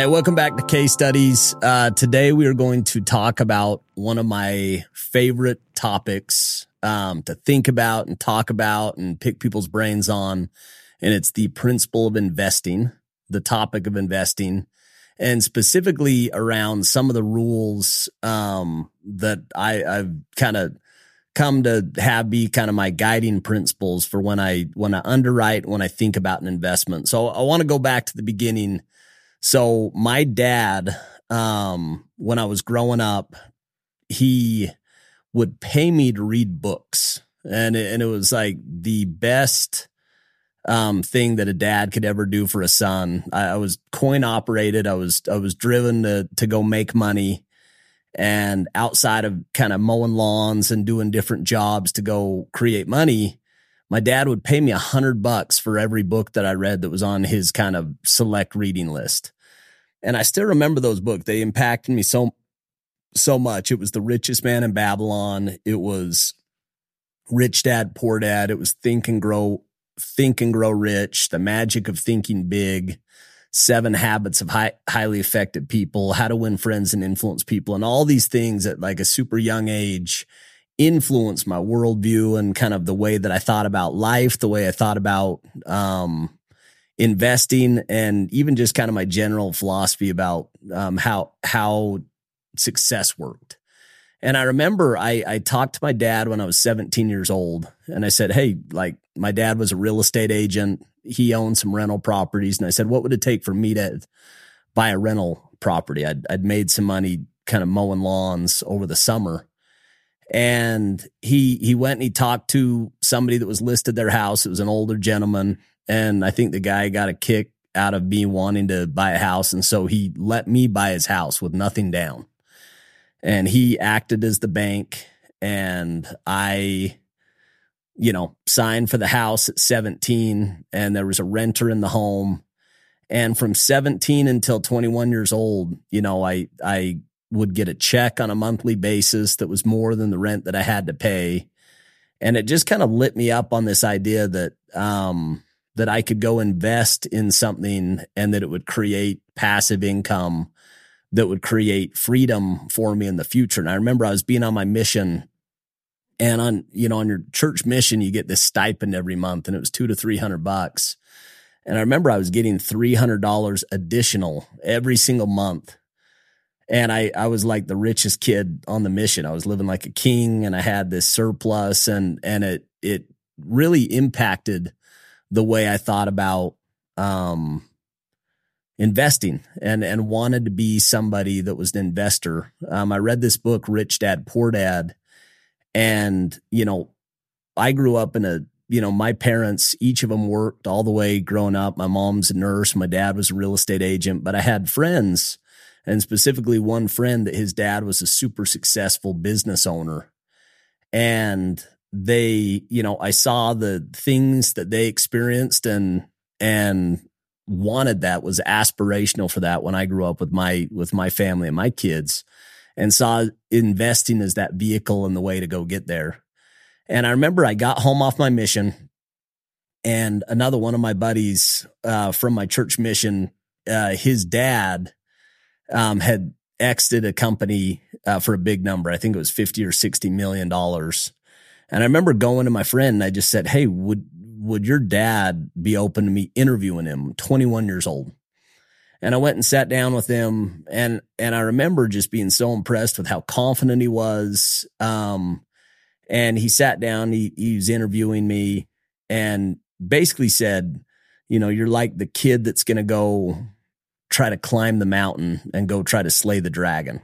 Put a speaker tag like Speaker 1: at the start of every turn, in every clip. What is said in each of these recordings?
Speaker 1: Hey, welcome back to Case Studies. Uh, today we are going to talk about one of my favorite topics um, to think about and talk about and pick people's brains on. And it's the principle of investing, the topic of investing, and specifically around some of the rules um, that I, I've kind of come to have be kind of my guiding principles for when I when I underwrite, when I think about an investment. So I want to go back to the beginning so my dad, um, when I was growing up, he would pay me to read books. And it, and it was like the best um, thing that a dad could ever do for a son. I, I was coin operated. I was I was driven to to go make money, and outside of kind of mowing lawns and doing different jobs to go create money, my dad would pay me a hundred bucks for every book that I read that was on his kind of select reading list. And I still remember those books. They impacted me so, so much. It was The Richest Man in Babylon. It was Rich Dad, Poor Dad. It was Think and Grow, Think and Grow Rich, The Magic of Thinking Big, Seven Habits of high, Highly Effective People, How to Win Friends and Influence People, and all these things at like a super young age influenced my worldview and kind of the way that I thought about life, the way I thought about um, investing, and even just kind of my general philosophy about um, how how success worked. And I remember I, I talked to my dad when I was 17 years old, and I said, "Hey, like my dad was a real estate agent. He owned some rental properties, and I said, what would it take for me to buy a rental property? I'd I'd made some money kind of mowing lawns over the summer." And he he went and he talked to somebody that was listed their house. It was an older gentleman, and I think the guy got a kick out of me wanting to buy a house, and so he let me buy his house with nothing down. And he acted as the bank, and I, you know, signed for the house at 17, and there was a renter in the home. And from 17 until 21 years old, you know, I I would get a check on a monthly basis that was more than the rent that I had to pay. And it just kind of lit me up on this idea that, um, that I could go invest in something and that it would create passive income that would create freedom for me in the future. And I remember I was being on my mission and on, you know, on your church mission, you get this stipend every month and it was two to 300 bucks. And I remember I was getting $300 additional every single month and I I was like the richest kid on the mission. I was living like a king and I had this surplus and and it it really impacted the way I thought about um investing and and wanted to be somebody that was an investor. Um I read this book Rich Dad Poor Dad and you know I grew up in a you know, my parents, each of them worked all the way growing up. My mom's a nurse. My dad was a real estate agent, but I had friends and specifically one friend that his dad was a super successful business owner. And they, you know, I saw the things that they experienced and, and wanted that was aspirational for that when I grew up with my, with my family and my kids and saw investing as that vehicle and the way to go get there. And I remember I got home off my mission and another one of my buddies uh, from my church mission, uh, his dad um, had exited a company uh, for a big number. I think it was 50 or 60 million dollars. And I remember going to my friend and I just said, Hey, would, would your dad be open to me interviewing him? 21 years old. And I went and sat down with him and, and I remember just being so impressed with how confident he was. Um, and he sat down, he, he was interviewing me and basically said, you know, you're like the kid that's going to go try to climb the mountain and go try to slay the dragon.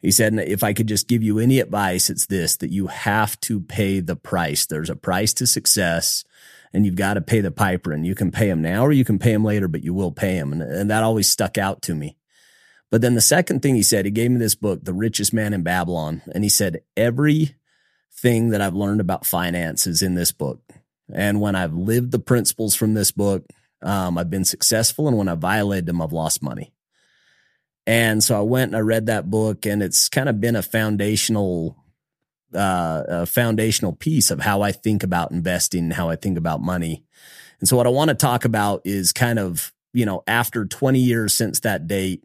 Speaker 1: He said, if I could just give you any advice, it's this that you have to pay the price. There's a price to success and you've got to pay the piper and you can pay him now or you can pay him later, but you will pay him. And, and that always stuck out to me. But then the second thing he said, he gave me this book, The Richest Man in Babylon. And he said, everything that I've learned about finance is in this book. And when I've lived the principles from this book, um, I've been successful, and when I violated them, I've lost money. And so I went and I read that book, and it's kind of been a foundational, uh, a foundational piece of how I think about investing, how I think about money. And so what I want to talk about is kind of you know, after 20 years since that date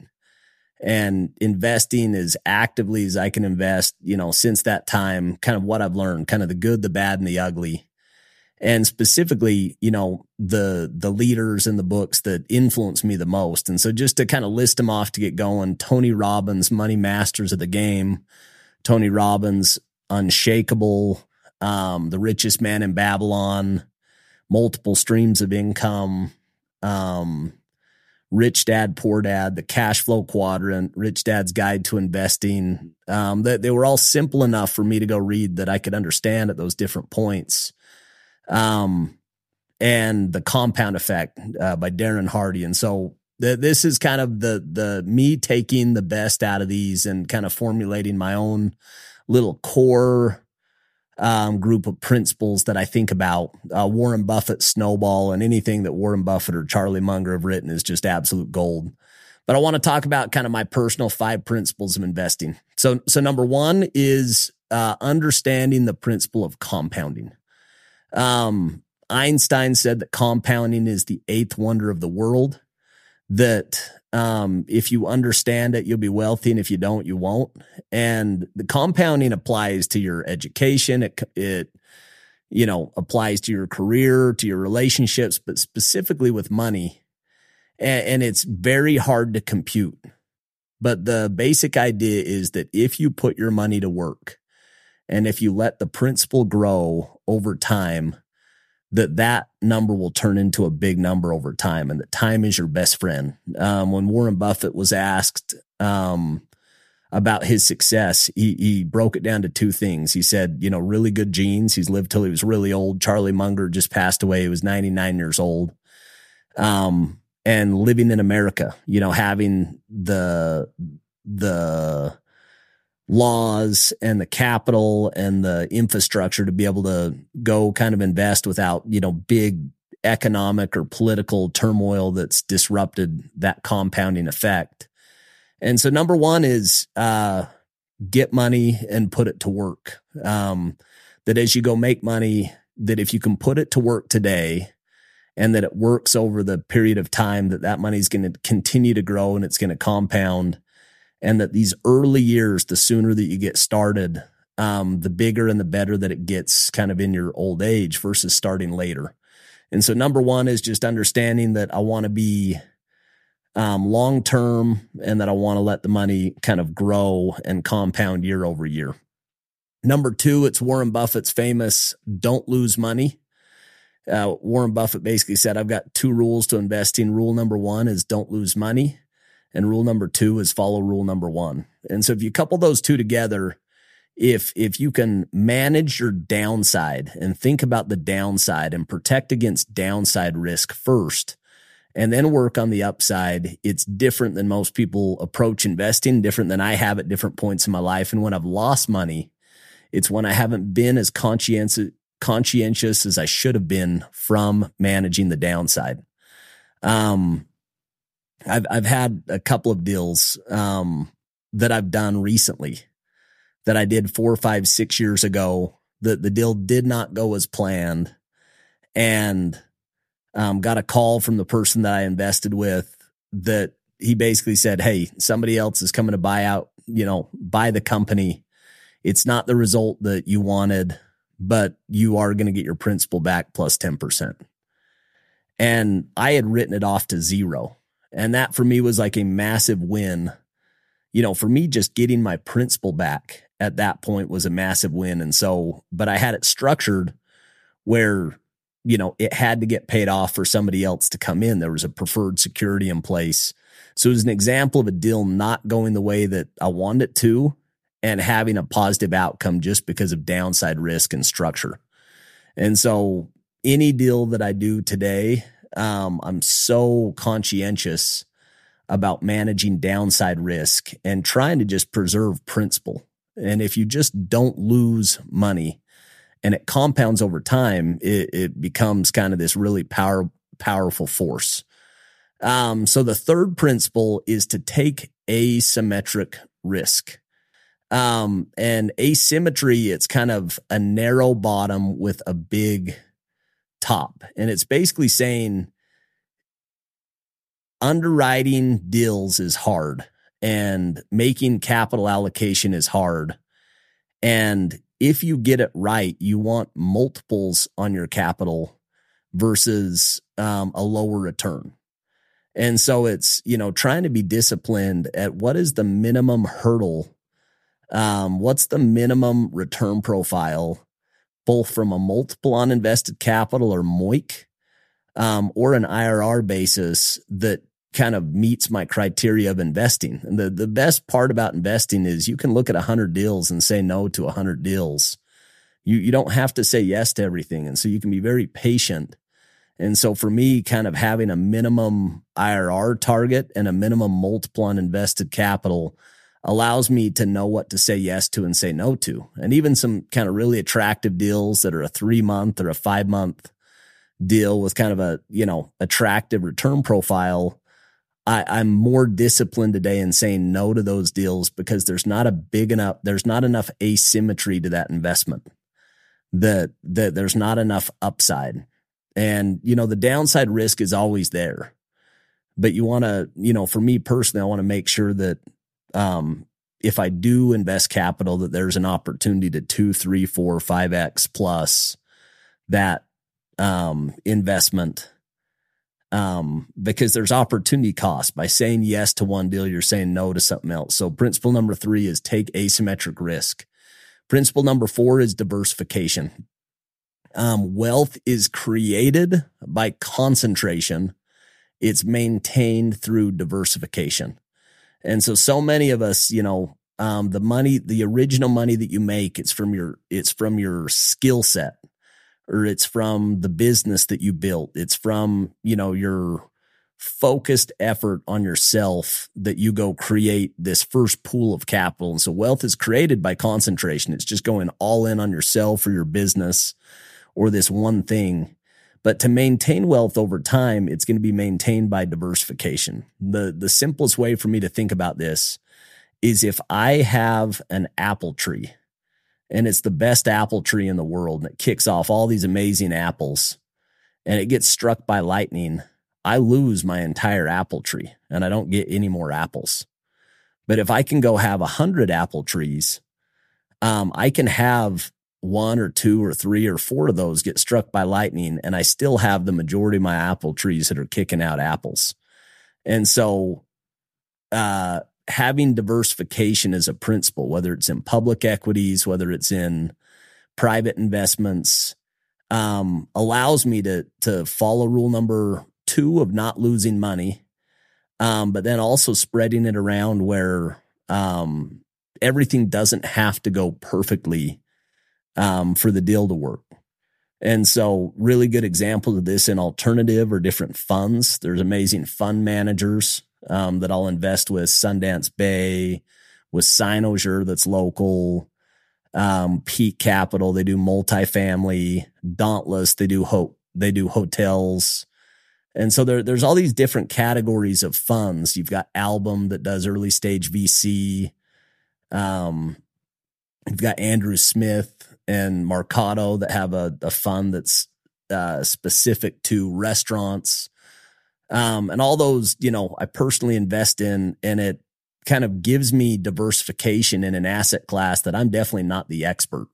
Speaker 1: and investing as actively as I can invest, you know, since that time, kind of what I've learned, kind of the good, the bad, and the ugly and specifically, you know, the the leaders in the books that influenced me the most. And so just to kind of list them off to get going, Tony Robbins, Money Masters of the Game, Tony Robbins, Unshakable, um, The Richest Man in Babylon, Multiple Streams of Income, um, Rich Dad, Poor Dad, The Cash Flow Quadrant, Rich Dad's Guide to Investing. Um, they, they were all simple enough for me to go read that I could understand at those different points um, and the compound effect uh, by Darren Hardy. And so the, this is kind of the the me taking the best out of these and kind of formulating my own little core um, group of principles that I think about. Uh, Warren Buffett, Snowball, and anything that Warren Buffett or Charlie Munger have written is just absolute gold. But I want to talk about kind of my personal five principles of investing. So, so number one is uh, understanding the principle of compounding. Um, Einstein said that compounding is the eighth wonder of the world. That um, if you understand it, you'll be wealthy, and if you don't, you won't. And the compounding applies to your education. It it you know applies to your career, to your relationships, but specifically with money. And, and it's very hard to compute. But the basic idea is that if you put your money to work, and if you let the principal grow over time, that that number will turn into a big number over time and that time is your best friend. Um, when Warren Buffett was asked um, about his success, he, he broke it down to two things. He said, you know, really good genes. He's lived till he was really old. Charlie Munger just passed away. He was 99 years old. Um, and living in America, you know, having the, the, laws and the capital and the infrastructure to be able to go kind of invest without, you know, big economic or political turmoil that's disrupted that compounding effect. And so number one is uh, get money and put it to work. Um, that as you go make money, that if you can put it to work today and that it works over the period of time that that money is going to continue to grow and it's going to compound and that these early years, the sooner that you get started, um, the bigger and the better that it gets kind of in your old age versus starting later. And so, number one is just understanding that I want to be um, long term and that I want to let the money kind of grow and compound year over year. Number two, it's Warren Buffett's famous don't lose money. Uh, Warren Buffett basically said, I've got two rules to investing. Rule number one is don't lose money. And rule number two is follow rule number one. And so if you couple those two together, if if you can manage your downside and think about the downside and protect against downside risk first and then work on the upside it's different than most people approach investing different than i have at different points in my life and when i've lost money it's when i haven't been as conscientious conscientious as i should have been from managing the downside um I've I've had a couple of deals um, that I've done recently that I did four, five, six years ago. The the deal did not go as planned, and um, got a call from the person that I invested with that he basically said, "Hey, somebody else is coming to buy out. You know, buy the company. It's not the result that you wanted, but you are going to get your principal back plus ten percent." And I had written it off to zero and that for me was like a massive win. You know, for me, just getting my principal back at that point was a massive win. And so, but I had it structured where, you know, it had to get paid off for somebody else to come in. There was a preferred security in place. So it was an example of a deal not going the way that I wanted it to and having a positive outcome just because of downside risk and structure. And so any deal that I do today, um, I'm so conscientious about managing downside risk and trying to just preserve principal. And if you just don't lose money and it compounds over time, it, it becomes kind of this really power, powerful force. Um, so the third principle is to take asymmetric risk. Um, and asymmetry, it's kind of a narrow bottom with a big top. And it's basically saying underwriting deals is hard and making capital allocation is hard. And if you get it right, you want multiples on your capital versus um, a lower return. And so it's, you know, trying to be disciplined at what is the minimum hurdle? Um, what's the minimum return profile, both from a multiple on invested capital or MOIC, um, or an IRR basis that kind of meets my criteria of investing. And the, the best part about investing is you can look at a hundred deals and say no to a hundred deals. You, you don't have to say yes to everything. And so you can be very patient and so for me, kind of having a minimum IRR target and a minimum multiple on invested capital allows me to know what to say yes to and say no to. And even some kind of really attractive deals that are a three month or a five month deal with kind of a, you know, attractive return profile. I, am more disciplined today in saying no to those deals because there's not a big enough, there's not enough asymmetry to that investment. That that there's not enough upside. And, you know, the downside risk is always there. But you want to, you know, for me personally, I want to make sure that um, if I do invest capital, that there's an opportunity to two, three, four, five X plus that um, investment. Um, because there's opportunity cost by saying yes to one deal, you're saying no to something else. So principle number three is take asymmetric risk. Principle number four is diversification. Um, wealth is created by concentration. It's maintained through diversification. And so, so many of us, you know, um, the money, the original money that you make, it's from your, it's from your skill set or it's from the business that you built. It's from, you know, your focused effort on yourself that you go create this first pool of capital. And so wealth is created by concentration. It's just going all in on yourself or your business or this one thing. But to maintain wealth over time, it's going to be maintained by diversification. The, the simplest way for me to think about this is if I have an apple tree and it's the best apple tree in the world and it kicks off all these amazing apples and it gets struck by lightning, I lose my entire apple tree and I don't get any more apples. But if I can go have a hundred apple trees, um, I can have one or two or three or four of those get struck by lightning and I still have the majority of my apple trees that are kicking out apples. And so uh, having diversification as a principle, whether it's in public equities, whether it's in private investments, um, allows me to to follow rule number two of not losing money, um, but then also spreading it around where um, everything doesn't have to go perfectly um, for the deal to work. And so, really good examples of this in alternative or different funds. There's amazing fund managers um, that I'll invest with Sundance Bay, with Cynosure that's local, um, Peak Capital. They do multifamily, Dauntless. They do ho- they do hotels. And so there, there's all these different categories of funds. You've got Album that does early stage VC. Um, you've got Andrew Smith and Mercado that have a, a fund that's uh, specific to restaurants. Um, and all those, you know, I personally invest in, and it kind of gives me diversification in an asset class that I'm definitely not the expert.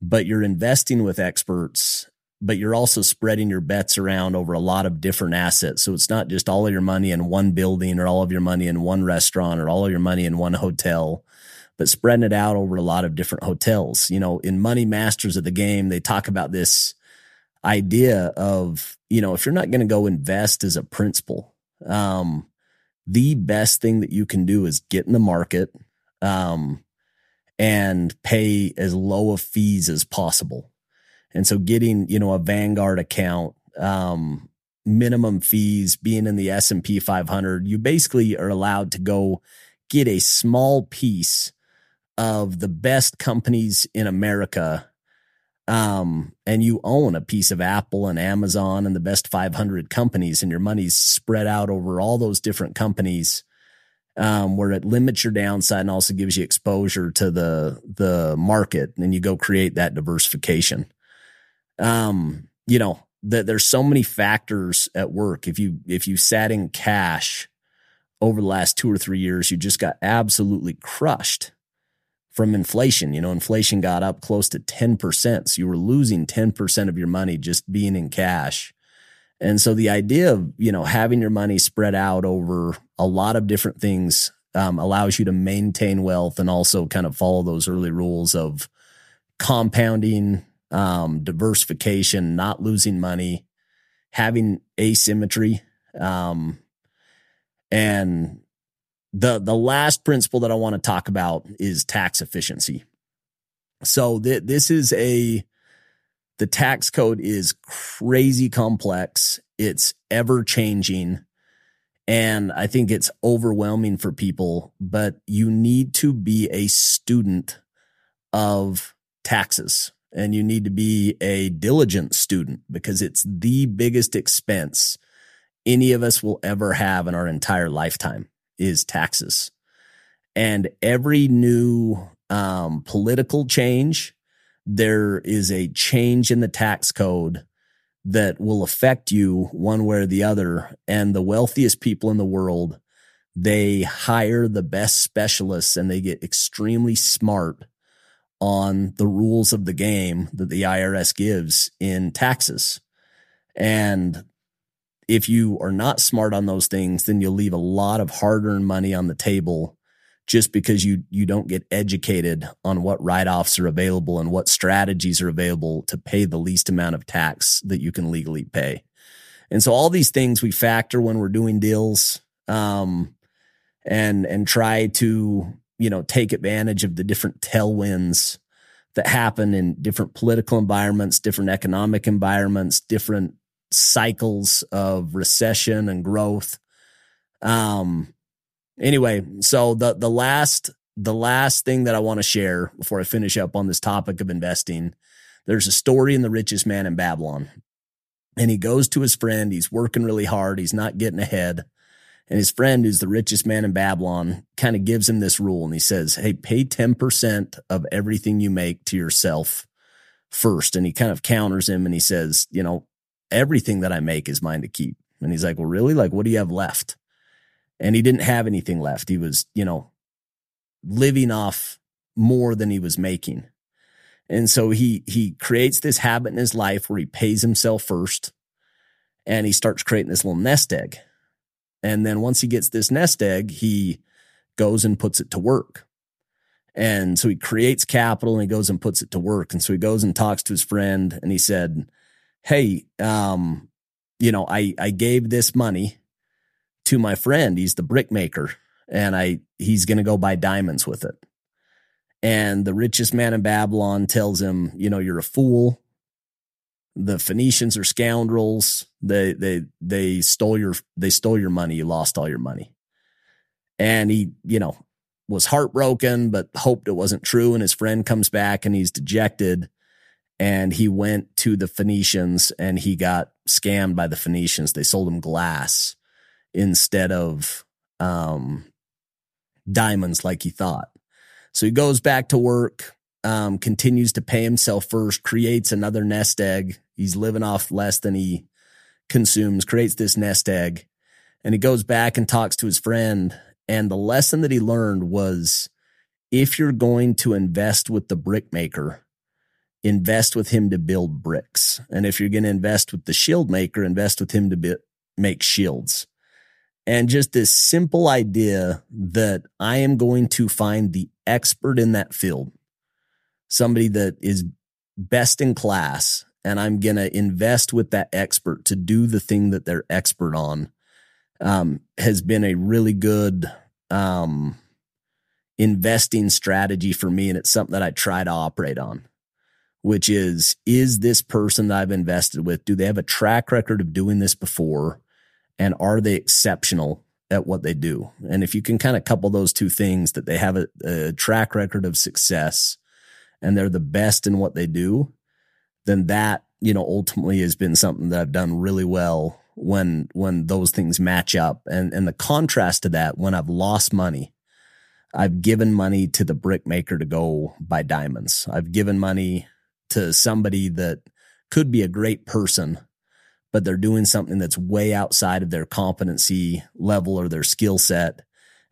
Speaker 1: But you're investing with experts, but you're also spreading your bets around over a lot of different assets. So it's not just all of your money in one building or all of your money in one restaurant or all of your money in one hotel but spreading it out over a lot of different hotels. You know, in Money Masters of the Game, they talk about this idea of, you know, if you're not going to go invest as a principal, um, the best thing that you can do is get in the market um, and pay as low of fees as possible. And so getting, you know, a Vanguard account, um, minimum fees, being in the S&P 500, you basically are allowed to go get a small piece of the best companies in America, um, and you own a piece of Apple and Amazon and the best 500 companies, and your money's spread out over all those different companies, um, where it limits your downside and also gives you exposure to the the market, and you go create that diversification. Um, you know, that there's so many factors at work. If you if you sat in cash over the last two or three years, you just got absolutely crushed from inflation. You know, inflation got up close to 10%. So you were losing 10% of your money just being in cash. And so the idea of, you know, having your money spread out over a lot of different things um, allows you to maintain wealth and also kind of follow those early rules of compounding, um, diversification, not losing money, having asymmetry. Um, and the the last principle that I want to talk about is tax efficiency. So th- this is a the tax code is crazy complex. It's ever changing. And I think it's overwhelming for people, but you need to be a student of taxes and you need to be a diligent student because it's the biggest expense any of us will ever have in our entire lifetime is taxes. And every new um, political change, there is a change in the tax code that will affect you one way or the other. And the wealthiest people in the world, they hire the best specialists and they get extremely smart on the rules of the game that the IRS gives in taxes. And if you are not smart on those things, then you'll leave a lot of hard earned money on the table just because you you don't get educated on what write-offs are available and what strategies are available to pay the least amount of tax that you can legally pay. And so all these things we factor when we're doing deals um, and and try to, you know, take advantage of the different tailwinds that happen in different political environments, different economic environments, different cycles of recession and growth. Um, anyway, so the the last the last thing that I want to share before I finish up on this topic of investing, there's a story in the richest man in Babylon. And he goes to his friend, he's working really hard, he's not getting ahead. And his friend, who's the richest man in Babylon, kind of gives him this rule and he says, Hey, pay 10% of everything you make to yourself first. And he kind of counters him and he says, You know, everything that I make is mine to keep. And he's like, well, really? Like, what do you have left? And he didn't have anything left. He was, you know, living off more than he was making. And so he, he creates this habit in his life where he pays himself first and he starts creating this little nest egg. And then once he gets this nest egg, he goes and puts it to work. And so he creates capital and he goes and puts it to work. And so he goes and talks to his friend and he said, hey, um, you know, I, I gave this money to my friend. He's the brick maker and I, he's going to go buy diamonds with it. And the richest man in Babylon tells him, you know, you're a fool. The Phoenicians are scoundrels. They, they, they stole your, they stole your money. You lost all your money. And he, you know, was heartbroken, but hoped it wasn't true. And his friend comes back and he's dejected and he went to the Phoenicians and he got scammed by the Phoenicians. They sold him glass instead of um, diamonds like he thought. So he goes back to work, um, continues to pay himself first, creates another nest egg. He's living off less than he consumes, creates this nest egg, and he goes back and talks to his friend. And the lesson that he learned was if you're going to invest with the brickmaker, invest with him to build bricks. And if you're going to invest with the shield maker, invest with him to be, make shields. And just this simple idea that I am going to find the expert in that field, somebody that is best in class, and I'm going to invest with that expert to do the thing that they're expert on, um, has been a really good um, investing strategy for me. And it's something that I try to operate on which is, is this person that I've invested with, do they have a track record of doing this before? And are they exceptional at what they do? And if you can kind of couple those two things that they have a, a track record of success and they're the best in what they do, then that, you know, ultimately has been something that I've done really well when, when those things match up. And, and the contrast to that, when I've lost money, I've given money to the brickmaker to go buy diamonds. I've given money to somebody that could be a great person, but they're doing something that's way outside of their competency level or their skill set.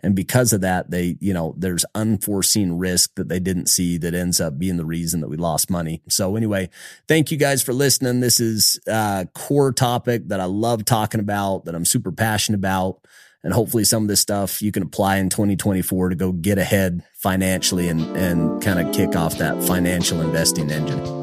Speaker 1: And because of that, they, you know, there's unforeseen risk that they didn't see that ends up being the reason that we lost money. So anyway, thank you guys for listening. This is a core topic that I love talking about, that I'm super passionate about. And hopefully some of this stuff you can apply in 2024 to go get ahead financially and, and kind of kick off that financial investing engine.